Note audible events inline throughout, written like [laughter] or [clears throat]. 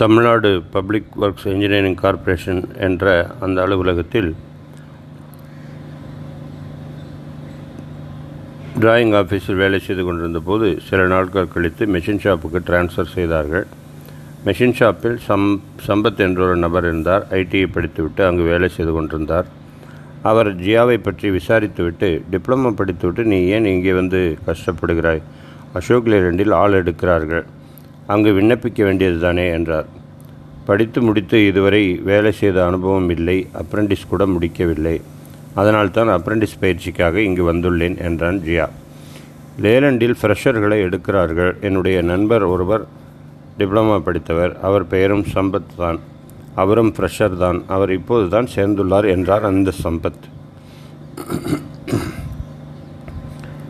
Tamil Nadu public works engineering corporation என்ற அந்த அலுவலகத்தில் டிராயிங் ஆஃபீஸில் வேலை செய்து கொண்டிருந்த போது சில நாட்கள் கழித்து மெஷின் ஷாப்புக்கு டிரான்ஸ்ஃபர் செய்தார்கள். மெஷின் ஷாப்பில் சம் சம்பத் என்ற ஒரு நபர் இருந்தார். ஐடிஐ படித்துவிட்டு அங்கு வேலை செய்து கொண்டிருந்தார். அவர் ஜியாவை பற்றி விசாரித்துவிட்டு டிப்ளமோ படித்துவிட்டு நீ ஏன் இங்கே வந்து கஷ்டப்படுகிறாய்? அசோக் லேலண்டில் ஆள் எடுக்கிறார்கள். அங்கு விண்ணப்பிக்க வேண்டியது தானே என்றார். படித்து முடித்து இதுவரை வேலை செய்த அனுபவம் இல்லை அப்ரெண்டிஸ் கூட முடிக்கவில்லை. அதனால்தான் அப்ரெண்டிஸ் பயிற்சிக்காக இங்கு வந்துள்ளேன் என்றான் ஜியா. லேலண்டில் ஃப்ரெஷர்களை எடுக்கிறார்கள். என்னுடைய நண்பர் ஒருவர் டிப்ளமா படித்தவர். அவர் பெயரும் சம்பத் தான். அவரும் ஃப்ரெஷர் தான். அவர் இப்போது தான் சேர்ந்துள்ளார் என்றார் அந்த சம்பத்.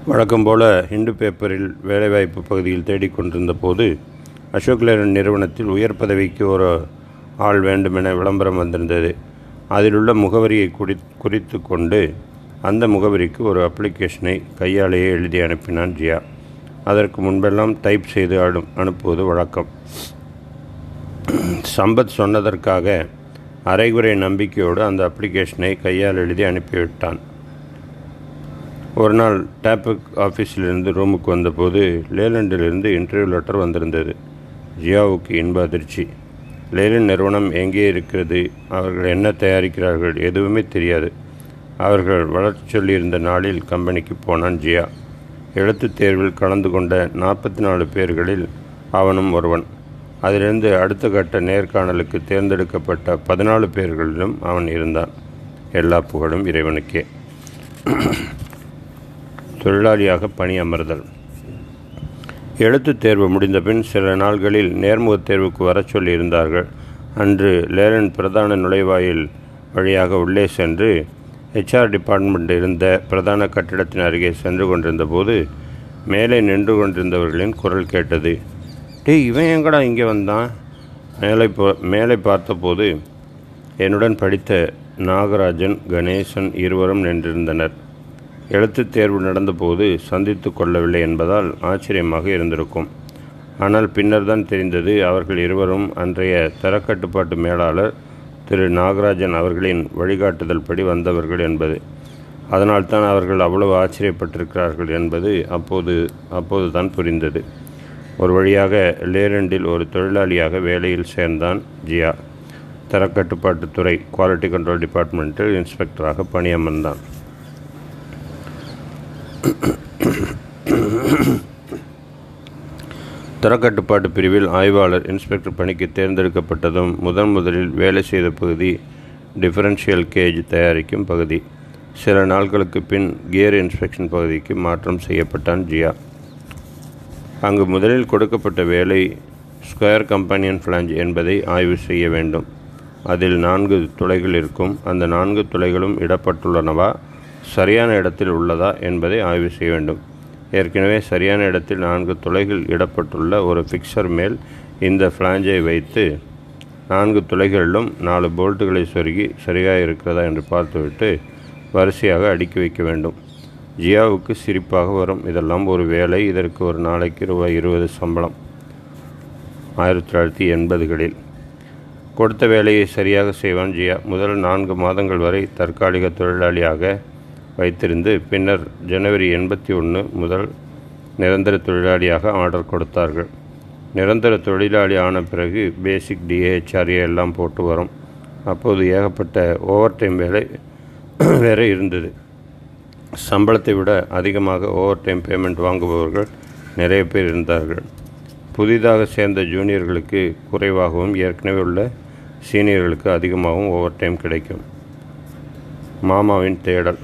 வழக்கம் போல ஹிந்து பேப்பரில் வேலைவாய்ப்பு பகுதியில் தேடிக்கொண்டிருந்த போது அசோக் லேலண்ட் நிறுவனத்தில் உயர் பதவிக்கு ஒரு ஆள் வேண்டுமென விளம்பரம் வந்திருந்தது. அதிலுள்ள முகவரியை குறி குறித்து கொண்டு அந்த முகவரிக்கு ஒரு அப்ளிகேஷனை கையாலேயே எழுதி அனுப்பினான் ஜியா. அதற்கு முன்பெல்லாம் டைப் செய்து அனு அனுப்புவது வழக்கம். சம்பத் சொன்னதற்காக அரைகுறை நம்பிக்கையோடு அந்த அப்ளிகேஷனை கையால் எழுதி அனுப்பிவிட்டான். ஒரு நாள் டேபிக் ஆஃபீஸிலிருந்து ரூமுக்கு வந்தபோது லேலண்டிலிருந்து இன்டர்வியூ லெட்டர் வந்திருந்தது. ஜியாவுக்கு இன்ப அதிர்ச்சி. லேலண்ட் நிறுவனம் எங்கே இருக்கிறது? அவர்கள் என்ன தயாரிக்கிறார்கள்? எதுவுமே தெரியாது. அவர்கள் வளர்ச்சி சொல்லியிருந்த நாளில் கம்பெனிக்கு போனான் ஜியா. எழுத்துத் தேர்வில் கலந்து கொண்ட நாற்பத்தி நாலு பேர்களில் அவனும் ஒருவன். அதிலிருந்து அடுத்த கட்ட நேர்காணலுக்கு தேர்ந்தெடுக்கப்பட்ட பதினாலு பேர்களிலும் அவன் இருந்தான். எல்லா புகழும் இறைவனுக்கே. தொழிலாளியாக பணி அமர்தல் எழுத்துத் தேர்வு முடிந்தபின் சில நாள்களில் நேர்முகத் தேர்வுக்கு வரச் சொல்லியிருந்தார்கள். அன்று லேரன் பிரதான நுழைவாயில் வழியாக உள்ளே சென்று ஹெச்ஆர் டிபார்ட்மெண்ட் இருந்த பிரதான கட்டிடத்தின் அருகே சென்று கொண்டிருந்த போது மேலே நின்று கொண்டிருந்தவர்களின் குரல் கேட்டது. டேய் இவன் எங்கடா இங்கே வந்தான்? மேலே போ மேலே பார்த்தபோது என்னுடன் படித்த நாகராஜன் கணேசன் இருவரும் நின்றிருந்தனர். எழுத்துத் தேர்வு நடந்தபோது சந்தித்து கொள்ளவில்லை என்பதால் ஆச்சரியமாக இருந்திருக்கும். ஆனால் பின்னர் தான் தெரிந்தது அவர்கள் இருவரும் அன்றைய தரக்கட்டுப்பாட்டு மேலாளர் திரு. நாகராஜன் அவர்களின் வழிகாட்டுதல் படி வந்தவர்கள் என்பது. அதனால்தான் அவர்கள் அவ்வளவு ஆச்சரியப்பட்டிருக்கிறார்கள் என்பது அப்போது அப்போது தான் புரிந்தது. ஒரு வழியாக லேரண்டில் ஒரு தொழிலாளியாக வேலையில் சேர்ந்தான் ஜியா. தரக்கட்டுப்பாட்டுத்துறை குவாலிட்டி கண்ட்ரோல் டிபார்ட்மெண்ட்டில் இன்ஸ்பெக்டராக பணியமர்ந்தான். தரக்கட்டுப்பாட்டு பிரிவில் ஆய்வாளர் இன்ஸ்பெக்டர் பணிக்கு தேர்ந்தெடுக்கப்பட்டதும் முதன் முதலில் வேலை செய்த பகுதி டிஃபரன்ஷியல் கேஜ் தயாரிக்கும் பகுதி. சில நாட்களுக்கு பின் கியர் இன்ஸ்பெக்ஷன் பகுதிக்கு மாற்றம் செய்யப்பட்டான் ஜியா. அங்கு முதலில் கொடுக்கப்பட்ட வேலை ஸ்கொயர் கம்பெனியன் ஃப்ளாஞ்ச் என்பதை ஆய்வு செய்ய வேண்டும். அதில் நான்கு துளைகள் இருக்கும். அந்த நான்கு துளைகளும் இடப்பட்டுள்ளனவா? சரியான இடத்தில் உள்ளதா என்பதை ஆய்வு செய்ய வேண்டும். ஏற்கனவே சரியான இடத்தில் நான்கு துளைகள் இடப்பட்டுள்ள ஒரு ஃபிக்சர் மேல் இந்த ஃப்ளாஞ்சை வைத்து நான்கு துளைகளிலும் நாலு போல்ட்டுகளை சொருகி சரியாக இருக்கிறதா என்று பார்த்துவிட்டு வரிசையாக அடுக்கி வைக்க வேண்டும். ஜியாவுக்கு சிரிப்பாக வரும். இதெல்லாம் ஒரு வேலை. இதற்கு ஒரு நாளைக்கு ரூபாய் இருபது சம்பளம். ஆயிரத்தி தொள்ளாயிரத்தி எண்பதுகளில். கொடுத்த வேலையை சரியாக செய்வான் ஜியா. முதல் நான்கு மாதங்கள் வரை தற்காலிக தொழிலாளியாக வைத்திருந்து பின்னர் ஜனவரி எண்பத்தி ஒன்று முதல் நிரந்தர தொழிலாளியாக ஆர்டர் கொடுத்தார்கள். நிரந்தர தொழிலாளி ஆன பிறகு பேசிக் டிஏஹெச்ஆர்ஏ எல்லாம் போட்டு வரும். அப்போது ஏகப்பட்ட ஓவர் டைம் வேலை [clears throat] வேற இருந்தது. சம்பளத்தை விட அதிகமாக ஓவர் டைம் பேமெண்ட் வாங்குபவர்கள் நிறைய பேர் இருந்தார்கள். புதிதாக சேர்ந்த ஜூனியர்களுக்கு குறைவாகவும் ஏற்கனவே உள்ள சீனியர்களுக்கு அதிகமாகவும் ஓவர் டைம் கிடைக்கும். மாமாவின் தேடல்.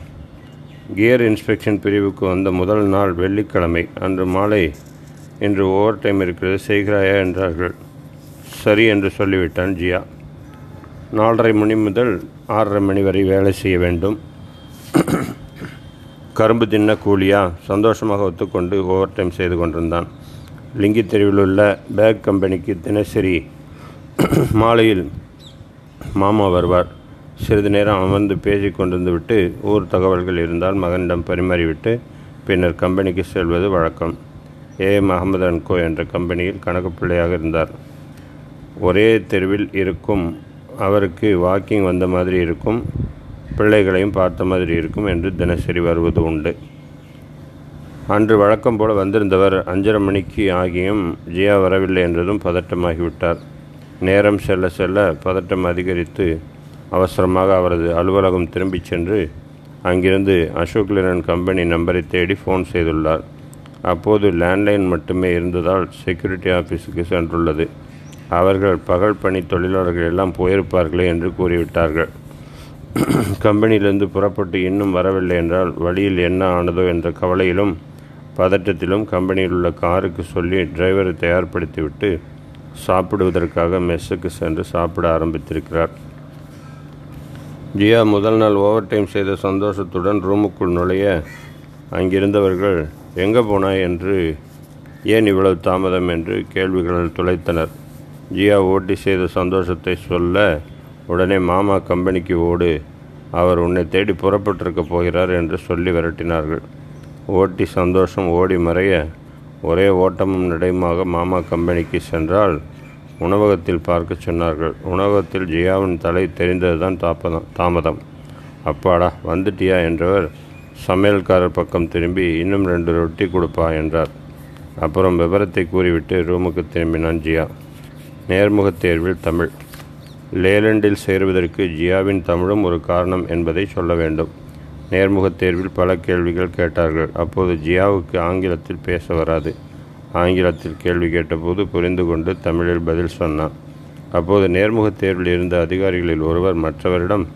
கியர் இன்ஸ்பெக்ஷன் பிரிவுக்கு வந்த முதல் நாள் வெள்ளிக்கிழமை. அன்று மாலை இன்று ஓவர் டைம் இருக்கிறது. செய்கிறாயா என்றார்கள். சரி என்று சொல்லிவிட்டான் ஜியா. நாலரை மணி முதல் ஆறரை மணி வரை வேலை செய்ய வேண்டும். கரும்பு தின்ன கூலியா? சந்தோஷமாக ஒத்துக்கொண்டு ஓவர் டைம் செய்து கொண்டிருந்தான். லிங்கி தெருவில் உள்ள பேக் கம்பெனிக்கு தினசரி மாலையில் மாமா வருவார். சிறிது நேரம் அமர்ந்து பேசி கொண்டிருந்து விட்டு ஊர் தகவல்கள் இருந்தால் மகனிடம் பரிமாறிவிட்டு பின்னர் கம்பெனிக்கு செல்வது வழக்கம். ஏஎம் அகமது அன்கோ என்ற கம்பெனியில் கணக்கு பிள்ளையாக இருந்தார். ஒரே தெருவில் இருக்கும் அவருக்கு வாக்கிங் வந்த மாதிரி இருக்கும் பிள்ளைகளையும் பார்த்த மாதிரி இருக்கும் என்று தினசரி வருவது உண்டு. அன்று வழக்கம் போல வந்திருந்தவர் அஞ்சரை மணிக்கு ஆகியும் ஜியா வரவில்லை என்றதும் பதட்டமாகிவிட்டார். நேரம் செல்ல செல்ல பதட்டம் அதிகரித்து அவசரமாக அவரது அலுவலகம் திரும்பிச் சென்று அங்கிருந்து அசோக் லேலன் கம்பெனி நம்பரை தேடி ஃபோன் செய்துள்ளார். அப்போது லேண்ட்லைன் மட்டுமே இருந்ததால் செக்யூரிட்டி ஆஃபீஸுக்கு சென்றுள்ளது. அவர்கள் பகல் பணி தொழிலாளர்கள் எல்லாம் போயிருப்பார்களே என்று கூறிவிட்டார்கள். கம்பெனியிலிருந்து புறப்பட்டு இன்னும் வரவில்லை என்றால் வழியில் என்ன ஆனதோ என்ற கவலையிலும் பதட்டத்திலும் கம்பெனியில் உள்ள காருக்கு சொல்லி டிரைவரை தயார்படுத்திவிட்டு சாப்பிடுவதற்காக மெஸ்ஸுக்கு சென்று சாப்பிட ஆரம்பித்திருக்கிறார். ஜியா முதல் நாள் ஓவர் டைம் செய்த சந்தோஷத்துடன் ரூமுக்குள் நுழைய அங்கிருந்தவர்கள் எங்கே போனாய் என்று ஏன் இவ்வளவு தாமதம்? என்று கேள்விகளில் துளைத்தனர். ஜியா ஓட்டி செய்த சந்தோஷத்தை சொல்ல உடனே மாமா கம்பெனிக்கு ஓடு அவர் உன்னை தேடி புறப்பட்டிருக்க போகிறார் என்று சொல்லி விரட்டினார்கள். ஓட்டி சந்தோஷம் ஓடி மறைய ஒரே ஓட்டமும் நடையுமாக மாமா கம்பெனிக்கு சென்றால் உணவகத்தில் பார்க்க சொன்னார்கள். உணவகத்தில் ஜியாவின் தலை தெரிந்ததுதான் தாப்பதம் தாமதம். அப்பாடா வந்துட்டியா? என்றவர் சமையல்காரர் பக்கம் திரும்பி இன்னும் ரெண்டு ரொட்டி கொடுப்பா என்றார். அப்புறம் விவரத்தை கூறிவிட்டு ரூமுக்கு திரும்பினான் ஜியா. நேர்முகத் தேர்வில் தமிழ். லேலண்டில் சேருவதற்கு ஜியாவின் தமிழும் ஒரு காரணம் என்பதை சொல்ல வேண்டும். நேர்முகத் தேர்வில் பல கேள்விகள் கேட்டார்கள். அப்போது ஜியாவுக்கு ஆங்கிலத்தில் பேச வராது. ஆங்கிலத்தில் கேள்வி கேட்டபோது புரிந்து கொண்டு தமிழில் பதில் சொன்னான். அப்போது நேர்முகத் தேர்வில் இருந்த அதிகாரிகளில் ஒருவர் மற்றவரிடம்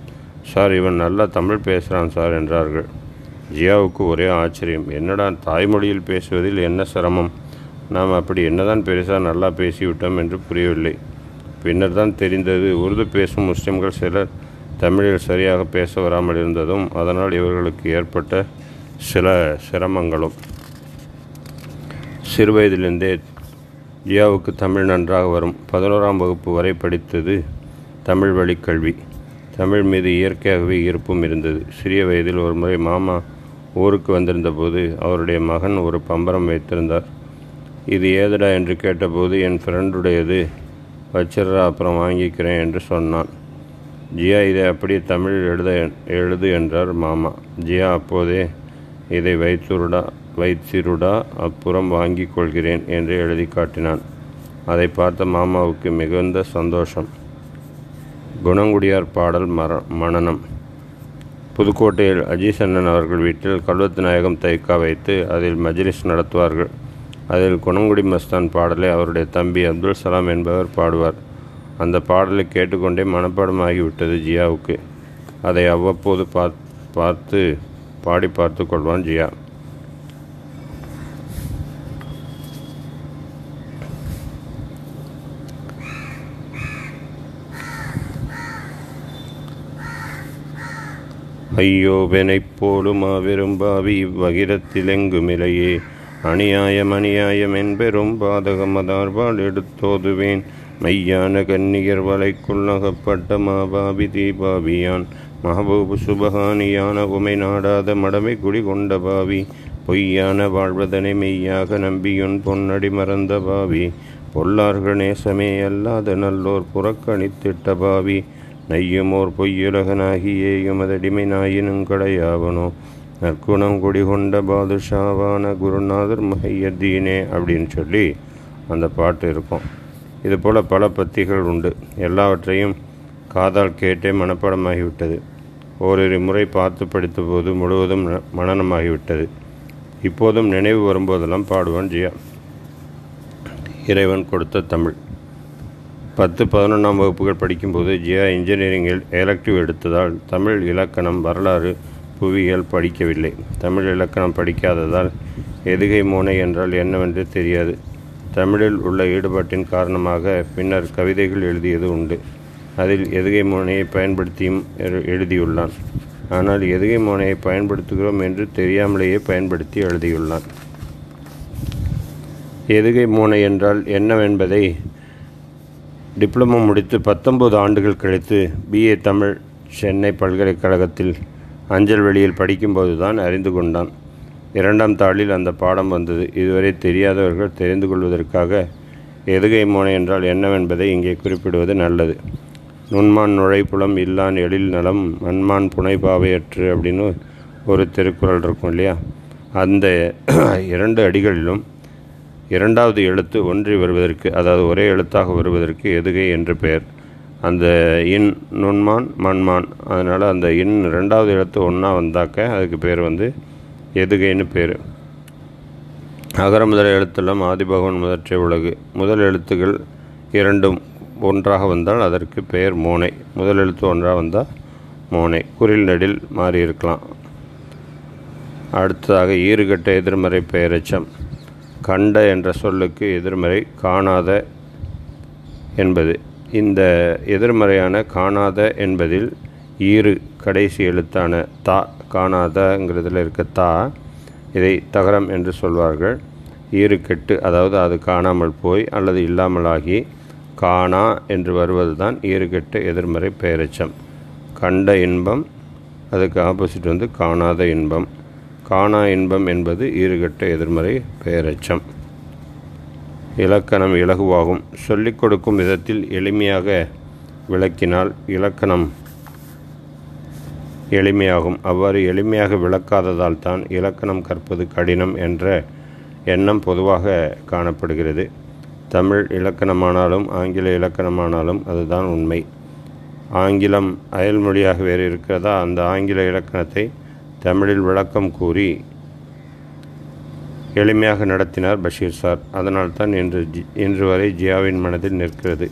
சார் இவன் நல்லா தமிழ் பேசுகிறான் சார் என்றார்கள். ஜியாவுக்கு ஒரே ஆச்சரியம். என்னடா தாய்மொழியில் பேசுவதில் என்ன சிரமம்? நாம் அப்படி என்னதான் பெருசாக நல்லா பேசிவிட்டோம் என்று புரியவில்லை. பின்னர் தான் தெரிந்தது உருது பேசும் முஸ்லிம்கள் சிலர் தமிழில் சரியாக பேச வராமல் இருந்ததும் அதனால் இவர்களுக்கு ஏற்பட்ட சில சிரமங்களும். சிறுவயதிலிருந்தே ஜியாவுக்கு தமிழ் நன்றாக வரும். பதினோராம் வகுப்பு வரை படித்தது தமிழ் வழிக்கல்வி. தமிழ் மீது இயற்கையாகவே ஈர்ப்பும் இருந்தது. சிறிய வயதில் ஒரு முறை மாமா ஊருக்கு வந்திருந்தபோது அவருடைய மகன் ஒரு பம்பரம் வைத்திருந்தார். இது ஏதடா? என்று கேட்டபோது என் ஃப்ரெண்டுடையது வச்சிடறா அப்புறம் வாங்கிக்கிறேன் என்று சொன்னான். ஜியா இதை அப்படியே தமிழில் எழுத எழுது என்றார் மாமா. ஜியா அப்போதே இதை வைத்துருடா வைத்திருடா அப்புறம் வாங்கிக் கொள்கிறேன் என்று எழுதி காட்டினான். அதை பார்த்த மாமாவுக்கு மிகுந்த சந்தோஷம். குணங்குடியார் பாடல் மர மனனம் புதுக்கோட்டையில் அஜீஸ் அவர்கள் வீட்டில் கல்வத்து நாயகம் தைக்கா வைத்து அதில் மஜ்லிஸ் நடத்துவார்கள். அதில் குணங்குடி மஸ்தான் பாடலை அவருடைய தம்பி அப்துல் சலாம் என்பவர் பாடுவார். அந்த பாடலை கேட்டுக்கொண்டே மனப்பாடமாகிவிட்டது ஜியாவுக்கு. அதை அவ்வப்போது பார்த்து பாடி பார்த்து கொள்வான் ஜியா. ஐயோவெனைப் போலும் மாபெரும் பாவி இவ்வகிரத்திலெங்குமிலையே அநியாயம் அநியாயம் என்பெரும் பாதகம் அதார்பால் எடுத்தோதுவேன். மையான கன்னியர் வலைக்குள் அகப்பட்ட மாபாபி தீபாபியான் மஹபூபு சுபகானியான உமை நாடாத மடமை குடி கொண்ட பாவி. பொய்யான வாழ்வதனை மெய்யாக நம்பியுன் பொன்னடி மறந்த பாவி. பொல்லார்கள் நேசமே அல்லாத நல்லோர் புறக்கணித்திட்ட பாவி. நையுமோர் பொய்யுலகனாகியே எமதடிமை நாயினும் கடையாவனோ. நற்குணம் குடிகொண்ட பாதுஷாவான குருநாதர் மஹையத்தீனே அப்படின்னு சொல்லி அந்த பாட்டு இருக்கும். இது போல் பல பத்திகள் உண்டு. எல்லாவற்றையும் காதால் கேட்டே மனப்பாடமாகிவிட்டது. ஓரிரு முறை பார்த்து படித்தபோது முழுவதும் மனநமாகிவிட்டது. இப்போதும் நினைவு வரும்போதெல்லாம் பாடுவான் ஜியா. இறைவன் கொடுத்த தமிழ். பத்து பதினொன்றாம் வகுப்புகள் படிக்கும்போது ஜியா இன்ஜினியரிங்கில் எலக்டிவ் எடுத்ததால் தமிழ் இலக்கணம் வரலாறு புவியியல் படிக்கவில்லை. தமிழ் இலக்கணம் படிக்காததால் எதுகை மோனை என்றால் என்னவென்று தெரியாது. தமிழில் உள்ள ஈடுபாட்டின் காரணமாக பின்னர் கவிதைகள் எழுதியது உண்டு. அதில் எதுகை மோனையை பயன்படுத்தியும் எழுதியுள்ளான். ஆனால் எதுகை மோனையை பயன்படுத்துகிறோம் என்று தெரியாமலேயே பயன்படுத்தி எழுதியுள்ளான். எதுகை மோனை என்றால் என்னவென்பதை டிப்ளமோ முடித்து பத்தொம்பது ஆண்டுகள் கழித்து பிஏ தமிழ் சென்னை பல்கலைக்கழகத்தில் அஞ்சல் வெளியில் படிக்கும்போது தான் அறிந்து கொண்டான். இரண்டாம் தாளில் அந்த பாடம் வந்தது. இதுவரை தெரியாதவர்கள் தெரிந்து கொள்வதற்காக எதுகை மோனை என்றால் என்னவென்பதை இங்கே குறிப்பிடுவது நல்லது. நுண்மான் நுழைப்புலம் இல்லான் எழில் நலம் மண்மான் புனை பாவையற்று அப்படின்னு ஒரு திருக்குறள் இருக்கும் இல்லையா? அந்த இரண்டு அடிகளிலும் இரண்டாவது எழுத்து ஒன்றி வருவதற்கு அதாவது ஒரே எழுத்தாக வருவதற்கு எதுகை என்று பெயர். அந்த இன் நுண்மான் மண்மான் அதனால் அந்த இன் ரெண்டாவது எழுத்து ஒன்றா வந்தாக்க அதுக்கு பேர் வந்து எதுகைன்னு பேர் அகர முதல் எழுத்தெல்லாம் ஆதிபகவன் முதற்றே உலகு. முதல் எழுத்துக்கள் இரண்டும் ஒன்றாக வந்தால் அதற்கு பெயர் மோனை. முதல் எழுத்து ஒன்றாக வந்தால் மோனை. குறில் நெடில் மாறி இருக்கலாம் அடுத்ததாக ஈறுகட்ட எதிர்மறை பெயரெச்சம். கண்ட என்ற சொல்லுக்கு எதிர்மறை காணாத என்பது. இந்த எதிர்மறையான காணாத என்பதில் ஈறு கடைசி எழுத்தான தா காணாதங்கிறதுல இருக்க தா இதை தகரம் என்று சொல்வார்கள். ஈறு கெட்டு அதாவது அது காணாமல் போய் அல்லது இல்லாமலாகி காணா என்று வருவது தான் ஈறுகெட்ட எதிர்மறை பெயரெச்சம் கண்ட இன்பம் அதுக்கு ஆப்போசிட் வந்து காணாத இன்பம். காணா இன்பம் என்பது ஈறுகட்ட எதிர்மறை பெயரெச்சம் இலக்கணம் இலகுவாகும். சொல்லிக் கொடுக்கும் விதத்தில் எளிமையாக விளக்கினால் இலக்கணம் எளிமையாகும். அவ்வாறு எளிமையாக விளக்காததால் தான் இலக்கணம் கற்பது கடினம் என்ற எண்ணம் பொதுவாக காணப்படுகிறது. தமிழ் இலக்கணமானாலும் ஆங்கில இலக்கணமானாலும் அதுதான் உண்மை. ஆங்கிலம் அயல்மொழியாக வேறு இருக்கிறதா? அந்த ஆங்கில இலக்கணத்தை தமிழில் விளக்கம் கூறி எளிமையாக நடத்தினார் பஷீர் சார். அதனால்தான் இன்று இன்று வரை ஜியாவின் மனதில் நிற்கிறது.